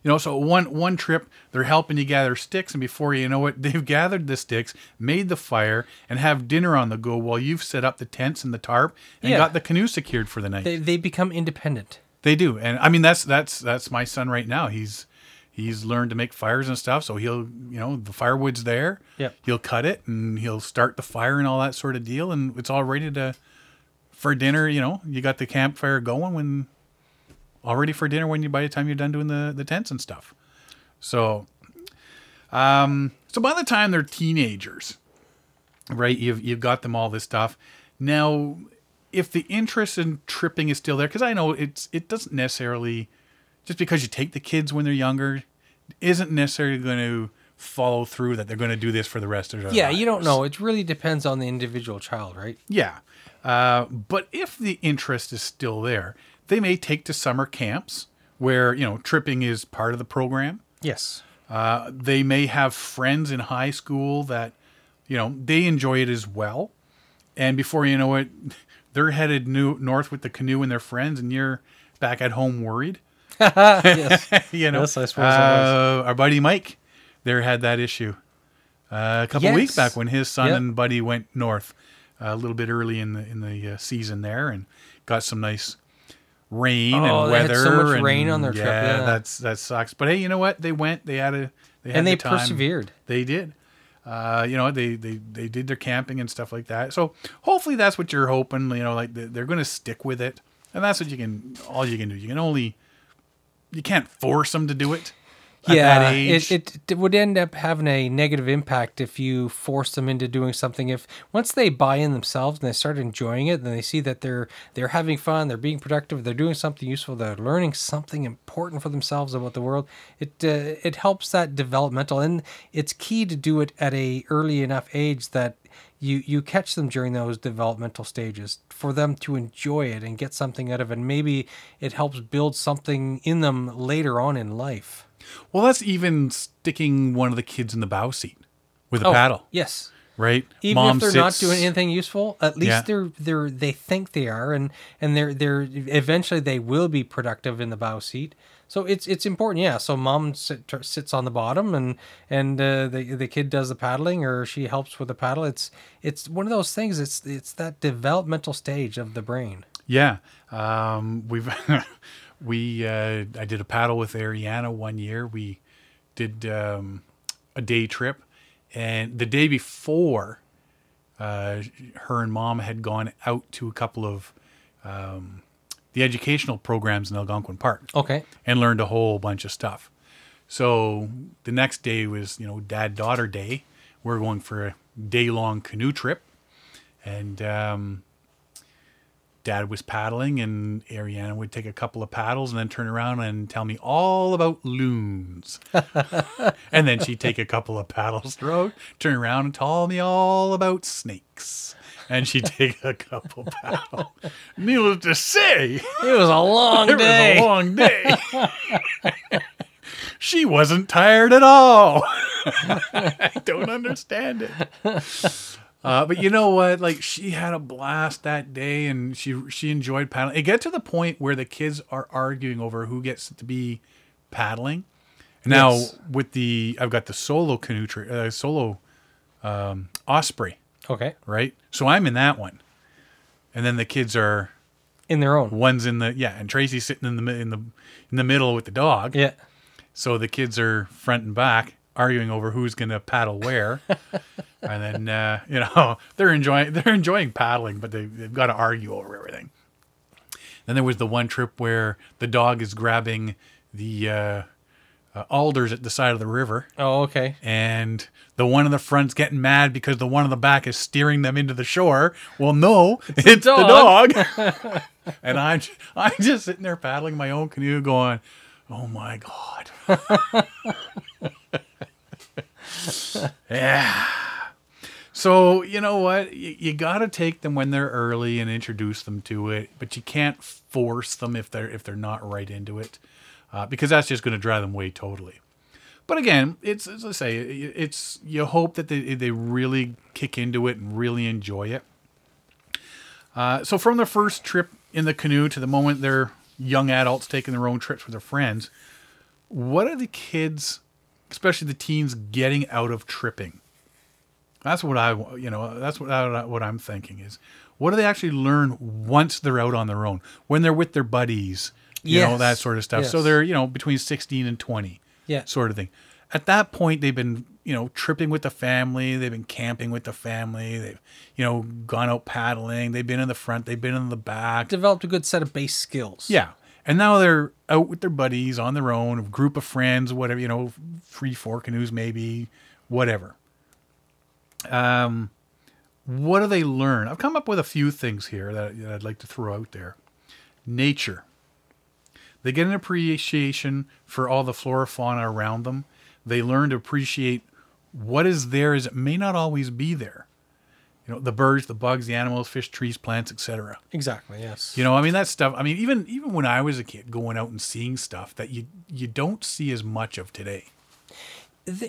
Speaker 1: You know, so one one trip they're helping you gather sticks, and before you know it, they've gathered the sticks, made the fire, and have dinner on the go while you've set up the tents and the tarp and yeah. got the canoe secured for the night.
Speaker 2: They, they become independent.
Speaker 1: They do, and I mean that's that's that's my son right now. He's he's learned to make fires and stuff. So he'll, you know, the firewood's there.
Speaker 2: Yeah.
Speaker 1: He'll cut it and he'll start the fire and all that sort of deal. And it's all ready to, for dinner, you know, you got the campfire going when all ready for dinner when you by the time you're done doing the, the tents and stuff. So, um, so by the time they're teenagers, right? You've you've got them all this stuff. Now, if the interest in tripping is still there, because I know it's it doesn't necessarily just because you take the kids when they're younger isn't necessarily going to follow through that they're going to do this for the rest of their
Speaker 2: yeah lives. you don't know it really depends on the individual child right
Speaker 1: yeah uh, but if the interest is still there they may take to summer camps where, you know, tripping is part of the program.
Speaker 2: Yes.
Speaker 1: Uh, they may have friends in high school that, you know, they enjoy it as well. And before you know it, they're headed new, north with the canoe and their friends, and you're back at home worried. yes. you know, yes, I suppose. Uh, our buddy Mike there had that issue uh, a couple yes. weeks back when his son yep. and buddy went north a little bit early in the in the uh, season there and got some nice rain oh, and weather.
Speaker 2: so much
Speaker 1: and,
Speaker 2: rain on their
Speaker 1: yeah, trip. Yeah, that's that sucks. But hey, you know what? They went. They had a.
Speaker 2: They
Speaker 1: had
Speaker 2: and they the persevered.
Speaker 1: They did. Uh, you know, they, they they did their camping and stuff like that. So hopefully that's what you're hoping. You know, like they're going to stick with it, and that's what you can. All you can do. You can only. You can't force them to do it
Speaker 2: yeah, It, it would end up having a negative impact if you force them into doing something. If once they buy in themselves and they start enjoying it, then they see that they're they're having fun, they're being productive, they're doing something useful, they're learning something important for themselves about the world. It uh, it helps that developmental, and it's key to do it at a early enough age that you you catch them during those developmental stages for them to enjoy it and get something out of it. And maybe it helps build something in them later on in life.
Speaker 1: Well, that's even sticking one of the kids in the bow seat with a oh, paddle.
Speaker 2: Yes.
Speaker 1: Right.
Speaker 2: Even Mom if they're sits. not doing anything useful, at least yeah. they're they're they think they are, and and they're they're eventually they will be productive in the bow seat. So it's it's important, yeah. So mom sit, sits on the bottom, and and uh, the the kid does the paddling, or she helps with the paddle. It's it's one of those things. It's it's that developmental stage of the brain.
Speaker 1: Yeah, um, we've we uh, I did a paddle with Ariana one year. We did um, a day trip, and the day before, uh, her and mom had gone out to a couple of um, the educational programs in Algonquin Park.
Speaker 2: Okay,
Speaker 1: and learned a whole bunch of stuff. So the next day was you know dad daughter day. We we're going for a day long canoe trip, and um, dad was paddling and Ariana would take a couple of paddles and then turn around and tell me all about loons. and then she'd take a couple of paddle strokes, turn around and tell me all about snakes. And she'd take a couple paddle. Needless to say, it
Speaker 2: was a long it day. It was
Speaker 1: a long day. she wasn't tired at all. I don't understand it. Uh, but you know what? Like she had a blast that day, and she she enjoyed paddling. It got to the point where the kids are arguing over who gets to be paddling. Now yes. with the I've got the solo canoe tra- uh, solo um, osprey.
Speaker 2: Okay.
Speaker 1: Right. So I'm in that one, and then the kids are
Speaker 2: in their own.
Speaker 1: One's in the yeah, and Tracy's sitting in the in the in the middle with the dog.
Speaker 2: Yeah.
Speaker 1: So the kids are front and back, arguing over who's going to paddle where. and then uh, you know they're enjoying they're enjoying paddling, but they, they've got to argue over everything. Then there was the one trip where the dog is grabbing the uh, uh, alders at the side of the river.
Speaker 2: Oh, okay.
Speaker 1: And the one in the front's getting mad because the one in the back is steering them into the shore. Well, no, it's, it's the dog. The dog. and I'm I'm just sitting there paddling my own canoe, going, "Oh my god." yeah. So you know what? You, you got to take them when they're early and introduce them to it, but you can't force them if they're if they're not right into it, uh, because that's just going to drive them way totally. But again, it's as I say, it's you hope that they they really kick into it and really enjoy it. Uh, so from the first trip in the canoe to the moment they're young adults taking their own trips with their friends, what are the kids especially the teens getting out of tripping. That's what I, you know, that's what I, what I'm thinking is, what do they actually learn once they're out on their own, when they're with their buddies, you yes. know, that sort of stuff. Yes. So they're, you know, between 16 and 20, yeah, sort of thing. At that point, they've been, you know, tripping with the family, they've been camping with the family, they've, you know, gone out paddling, they've been in the front, they've been in the back,
Speaker 2: developed a good set of base skills.
Speaker 1: Yeah, and now they're out with their buddies on their own, a group of friends, whatever, you know, free four canoes, maybe, whatever. Um, what do they learn? I've come up with a few things here that, that I'd like to throw out there. Nature. They get an appreciation for all the flora fauna around them. They learn to appreciate what is there as it may not always be there you know the birds the bugs the animals fish trees plants etc
Speaker 2: exactly yes
Speaker 1: you know i mean that stuff i mean even even when i was a kid going out and seeing stuff that you you don't see as much of today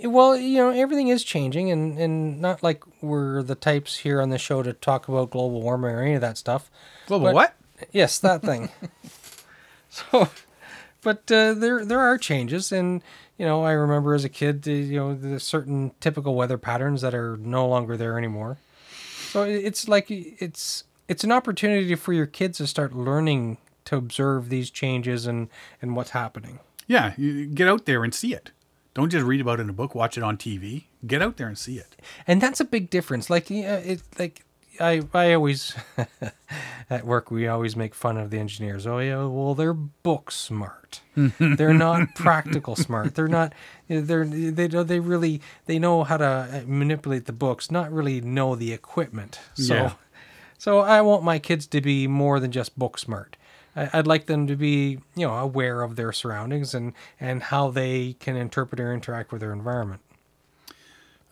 Speaker 2: well you know everything is changing and and not like we're the types here on the show to talk about global warming or any of that stuff
Speaker 1: global but, what
Speaker 2: yes that thing so but uh, there there are changes and you know i remember as a kid you know the certain typical weather patterns that are no longer there anymore so it's like it's it's an opportunity for your kids to start learning to observe these changes and and what's happening.
Speaker 1: Yeah, you get out there and see it. Don't just read about it in a book. Watch it on TV. Get out there and see it.
Speaker 2: And that's a big difference. Like, yeah, it's like I I always at work we always make fun of the engineers. Oh yeah, well they're book smart. they're not practical smart. They're not. They're they they really they know how to uh, manipulate the books, not really know the equipment. So yeah. so I want my kids to be more than just book smart. I, I'd like them to be you know aware of their surroundings and and how they can interpret or interact with their environment.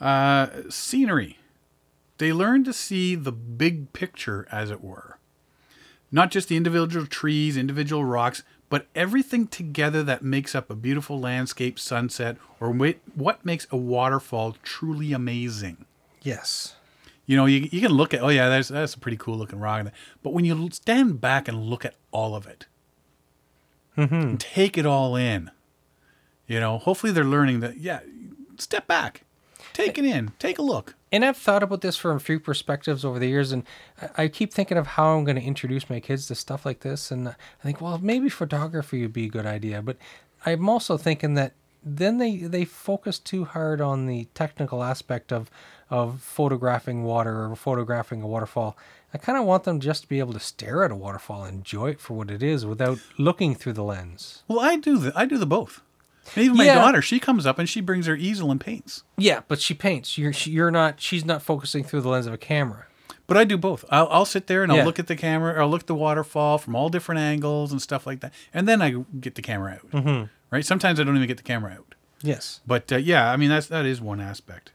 Speaker 1: Uh, scenery they learn to see the big picture, as it were. Not just the individual trees, individual rocks, but everything together that makes up a beautiful landscape, sunset, or what makes a waterfall truly amazing.
Speaker 2: Yes.
Speaker 1: You know, you, you can look at, oh, yeah, that's, that's a pretty cool looking rock. But when you stand back and look at all of it, mm-hmm. take it all in, you know, hopefully they're learning that, yeah, step back, take it in, take a look
Speaker 2: and I've thought about this from a few perspectives over the years, and I keep thinking of how I'm going to introduce my kids to stuff like this. And I think, well, maybe photography would be a good idea, but I'm also thinking that then they they focus too hard on the technical aspect of of photographing water or photographing a waterfall. I kind of want them just to be able to stare at a waterfall and enjoy it for what it is without looking through the lens.
Speaker 1: Well, I do the I do the both. And even my daughter, she comes up and she brings her easel and paints.
Speaker 2: Yeah, but she paints. You're she, you're not. She's not focusing through the lens of a camera.
Speaker 1: But I do both. I'll, I'll sit there and I'll yeah. look at the camera or I'll look at the waterfall from all different angles and stuff like that. And then I get the camera out.
Speaker 2: Mm-hmm.
Speaker 1: Right. Sometimes I don't even get the camera out.
Speaker 2: Yes.
Speaker 1: But uh, yeah, I mean that's that is one aspect.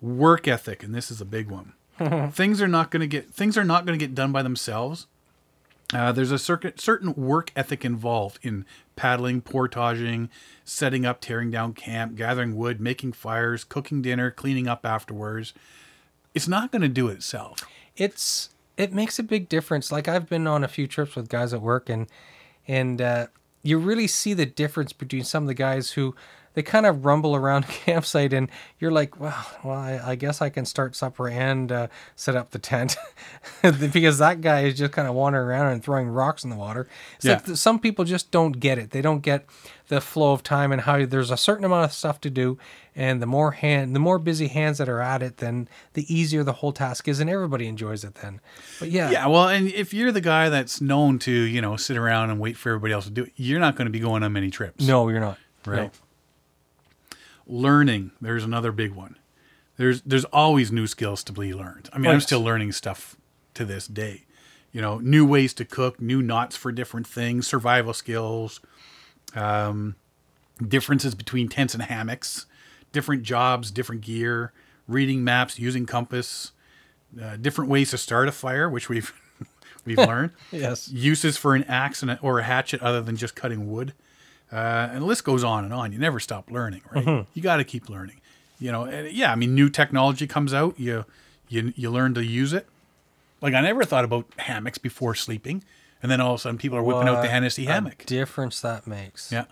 Speaker 1: Work ethic, and this is a big one. things are not going to get things are not going to get done by themselves. Uh, there's a certain certain work ethic involved in paddling, portaging, setting up, tearing down camp, gathering wood, making fires, cooking dinner, cleaning up afterwards. It's not going to do itself.
Speaker 2: It's it makes a big difference. Like I've been on a few trips with guys at work, and and uh, you really see the difference between some of the guys who they kind of rumble around campsite and you're like well, well I, I guess i can start supper and uh, set up the tent because that guy is just kind of wandering around and throwing rocks in the water it's yeah. like some people just don't get it they don't get the flow of time and how there's a certain amount of stuff to do and the more hand the more busy hands that are at it then the easier the whole task is and everybody enjoys it then but yeah
Speaker 1: yeah well and if you're the guy that's known to you know sit around and wait for everybody else to do it you're not going to be going on many trips
Speaker 2: no you're not
Speaker 1: right no learning there's another big one there's there's always new skills to be learned i mean i'm still learning stuff to this day you know new ways to cook new knots for different things survival skills um, differences between tents and hammocks different jobs different gear reading maps using compass uh, different ways to start a fire which we've we've learned
Speaker 2: yes
Speaker 1: uses for an axe and or a hatchet other than just cutting wood uh, and the list goes on and on. You never stop learning, right? Mm-hmm. You got to keep learning. You know, and yeah, I mean, new technology comes out. You you you learn to use it. Like I never thought about hammocks before sleeping, and then all of a sudden people are whipping what out the Hennessy hammock.
Speaker 2: difference that makes.
Speaker 1: Yeah,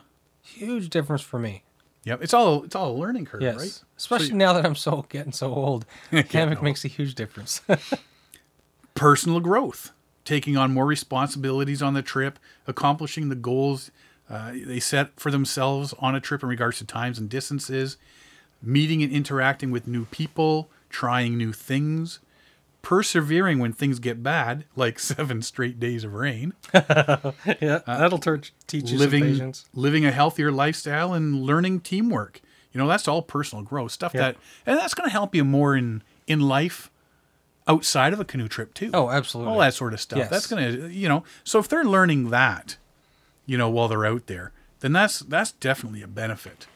Speaker 2: huge difference for me.
Speaker 1: Yep, it's all it's all a learning curve, yes. right?
Speaker 2: Especially so you, now that I'm so getting so old, hammock makes a huge difference.
Speaker 1: Personal growth, taking on more responsibilities on the trip, accomplishing the goals uh, they set for themselves on a trip in regards to times and distances, meeting and interacting with new people, trying new things, persevering when things get bad, like seven straight days of rain.
Speaker 2: yeah, uh, that'll teach you
Speaker 1: living, patience. Living a healthier lifestyle and learning teamwork. You know, that's all personal growth stuff. That and that's going to help you more in in life outside of a canoe trip too.
Speaker 2: Oh, absolutely.
Speaker 1: All that sort of stuff. Yes. That's going to, you know, so if they're learning that, you know, while they're out there, then that's that's definitely a benefit.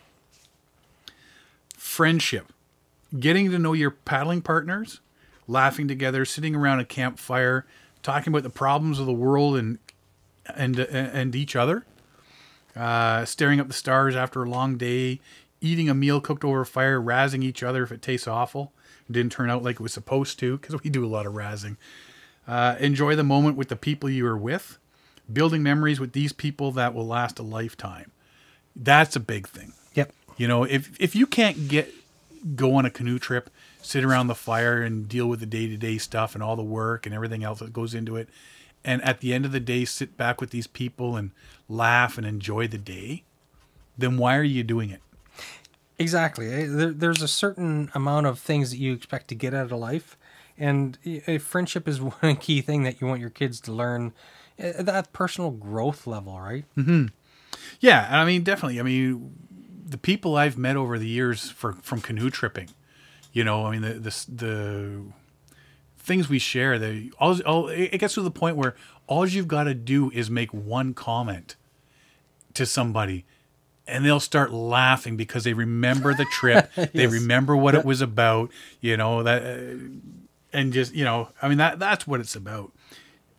Speaker 1: Friendship. Getting to know your paddling partners, laughing together, sitting around a campfire, talking about the problems of the world and and and each other. Uh, staring up the stars after a long day, eating a meal cooked over a fire, razzing each other if it tastes awful. didn't turn out like it was supposed to because we do a lot of razzing. Uh, enjoy the moment with the people you are with building memories with these people that will last a lifetime. That's a big thing.
Speaker 2: Yep.
Speaker 1: You know, if if you can't get go on a canoe trip, sit around the fire and deal with the day-to-day stuff and all the work and everything else that goes into it and at the end of the day sit back with these people and laugh and enjoy the day, then why are you doing it?
Speaker 2: Exactly. Eh, there's a certain amount of things that you expect to get out of life. And a eh, friendship is one key thing that you want your kids to learn at that personal growth level, right?
Speaker 1: Mm-hmm. Yeah, I mean, definitely. I mean, the people I've met over the years for from canoe tripping, you know, I mean, the the, the things we share, the all, all it gets to the point where all you've got to do is make one comment to somebody and they'll start laughing because they remember the trip yes. they remember what it was about you know that uh, and just you know i mean that that's what it's about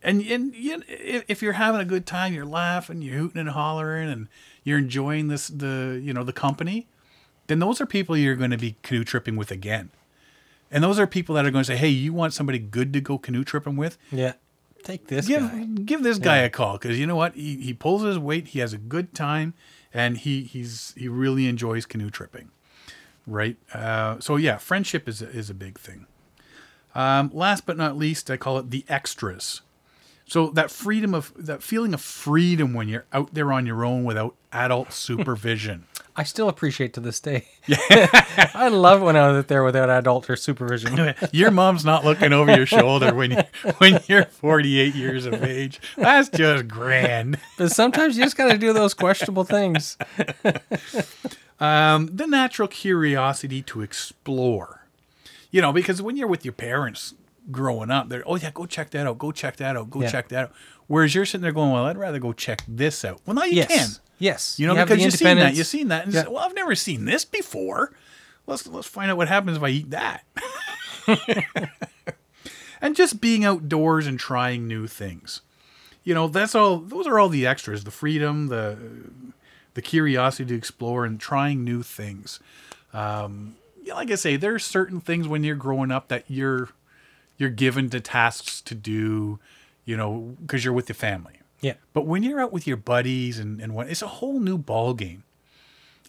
Speaker 1: and and you, if you're having a good time, you're laughing, you're hooting and hollering, and you're enjoying this the you know the company, then those are people you're going to be canoe tripping with again, and those are people that are going to say, hey, you want somebody good to go canoe tripping with?
Speaker 2: Yeah, take this.
Speaker 1: Give
Speaker 2: guy.
Speaker 1: give this guy yeah. a call because you know what he he pulls his weight, he has a good time, and he he's he really enjoys canoe tripping, right? Uh, so yeah, friendship is is a big thing. Um, last but not least, I call it the extras so that freedom of that feeling of freedom when you're out there on your own without adult supervision.
Speaker 2: I still appreciate to this day. I love when I was there without adult or supervision.
Speaker 1: your mom's not looking over your shoulder when you when you're 48 years of age. That's just grand.
Speaker 2: But sometimes you just got to do those questionable things.
Speaker 1: um, the natural curiosity to explore. You know, because when you're with your parents, growing up, they're, oh, yeah, go check that out. Go check that out. Go yeah. check that out. Whereas you're sitting there going, well, I'd rather go check this out. Well, now you
Speaker 2: yes.
Speaker 1: can.
Speaker 2: Yes.
Speaker 1: You know, you because you've seen that. You've seen that. And yeah. say, well, I've never seen this before. Let's, let's find out what happens if I eat that. and just being outdoors and trying new things. You know, that's all, those are all the extras the freedom, the, the curiosity to explore and trying new things. Um, like I say, there are certain things when you're growing up that you're you're given the tasks to do, you know, because you're with the family.
Speaker 2: Yeah.
Speaker 1: But when you're out with your buddies and and what, it's a whole new ball game,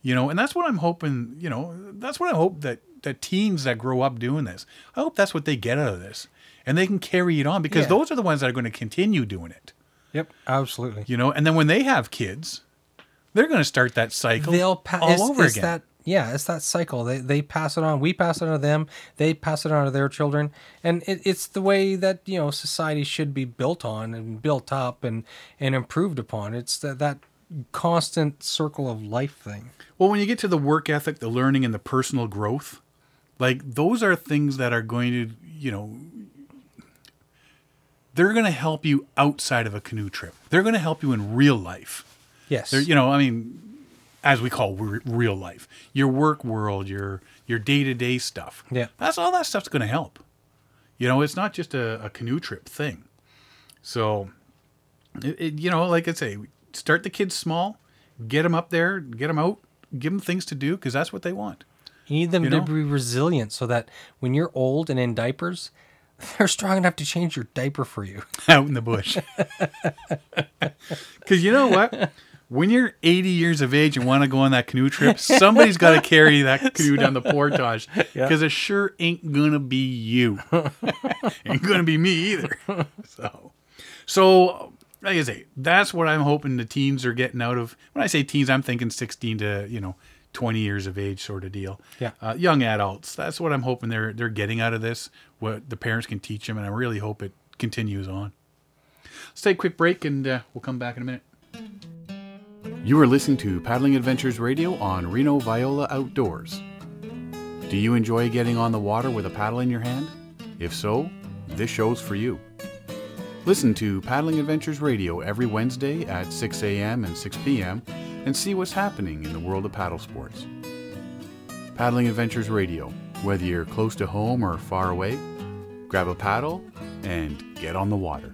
Speaker 1: you know. And that's what I'm hoping. You know, that's what I hope that that teens that grow up doing this. I hope that's what they get out of this, and they can carry it on because yeah. those are the ones that are going to continue doing it.
Speaker 2: Yep, absolutely.
Speaker 1: You know, and then when they have kids, they're going to start that cycle They'll pa- all over again.
Speaker 2: That yeah, it's that cycle. They, they pass it on. We pass it on to them. They pass it on to their children. And it, it's the way that, you know, society should be built on and built up and, and improved upon. It's that, that constant circle of life thing.
Speaker 1: Well, when you get to the work ethic, the learning, and the personal growth, like those are things that are going to, you know, they're going to help you outside of a canoe trip. They're going to help you in real life.
Speaker 2: Yes.
Speaker 1: They're, you know, I mean, as we call re- real life, your work world, your your day to day stuff.
Speaker 2: Yeah,
Speaker 1: that's all that stuff's going to help. You know, it's not just a, a canoe trip thing. So, it, it, you know, like I say, start the kids small, get them up there, get them out, give them things to do because that's what they want.
Speaker 2: You need them you to be resilient so that when you're old and in diapers, they're strong enough to change your diaper for you
Speaker 1: out in the bush. Because you know what? when you're 80 years of age and want to go on that canoe trip, somebody's got to carry that canoe down the portage because yeah. it sure ain't gonna be you. ain't gonna be me either. So, so like I say, that's what I'm hoping the teens are getting out of. When I say teens, I'm thinking 16 to you know 20 years of age sort of deal.
Speaker 2: Yeah,
Speaker 1: uh, young adults. That's what I'm hoping they're they're getting out of this. What the parents can teach them, and I really hope it continues on. Let's take a quick break, and uh, we'll come back in a minute.
Speaker 3: You are listening to Paddling Adventures Radio on Reno Viola Outdoors. Do you enjoy getting on the water with a paddle in your hand? If so, this show's for you. Listen to Paddling Adventures Radio every Wednesday at 6 a.m. and 6 p.m. and see what's happening in the world of paddle sports. Paddling Adventures Radio, whether you're close to home or far away, grab a paddle and get on the water.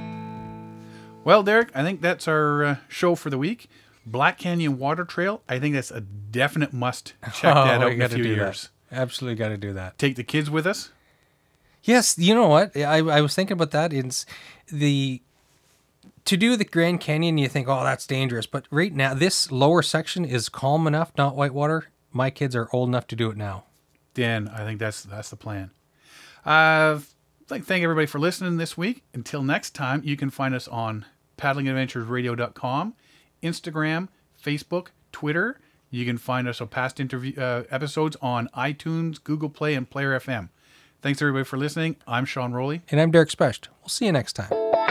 Speaker 1: Well, Derek, I think that's our uh, show for the week. Black Canyon Water Trail, I think that's a definite must check oh, that out in
Speaker 2: a few years. That. Absolutely got to do that.
Speaker 1: Take the kids with us.
Speaker 2: Yes, you know what? I, I was thinking about that. It's the to do the Grand Canyon, you think, oh, that's dangerous. But right now, this lower section is calm enough, not whitewater. My kids are old enough to do it now.
Speaker 1: Dan, I think that's that's the plan. Uh, thank everybody for listening this week. Until next time, you can find us on paddlingadventuresradio.com, Instagram, Facebook, Twitter. You can find us on past interview uh, episodes on iTunes, Google Play, and Player FM. Thanks everybody for listening. I'm Sean Rowley,
Speaker 2: and I'm Derek Specht. We'll see you next time.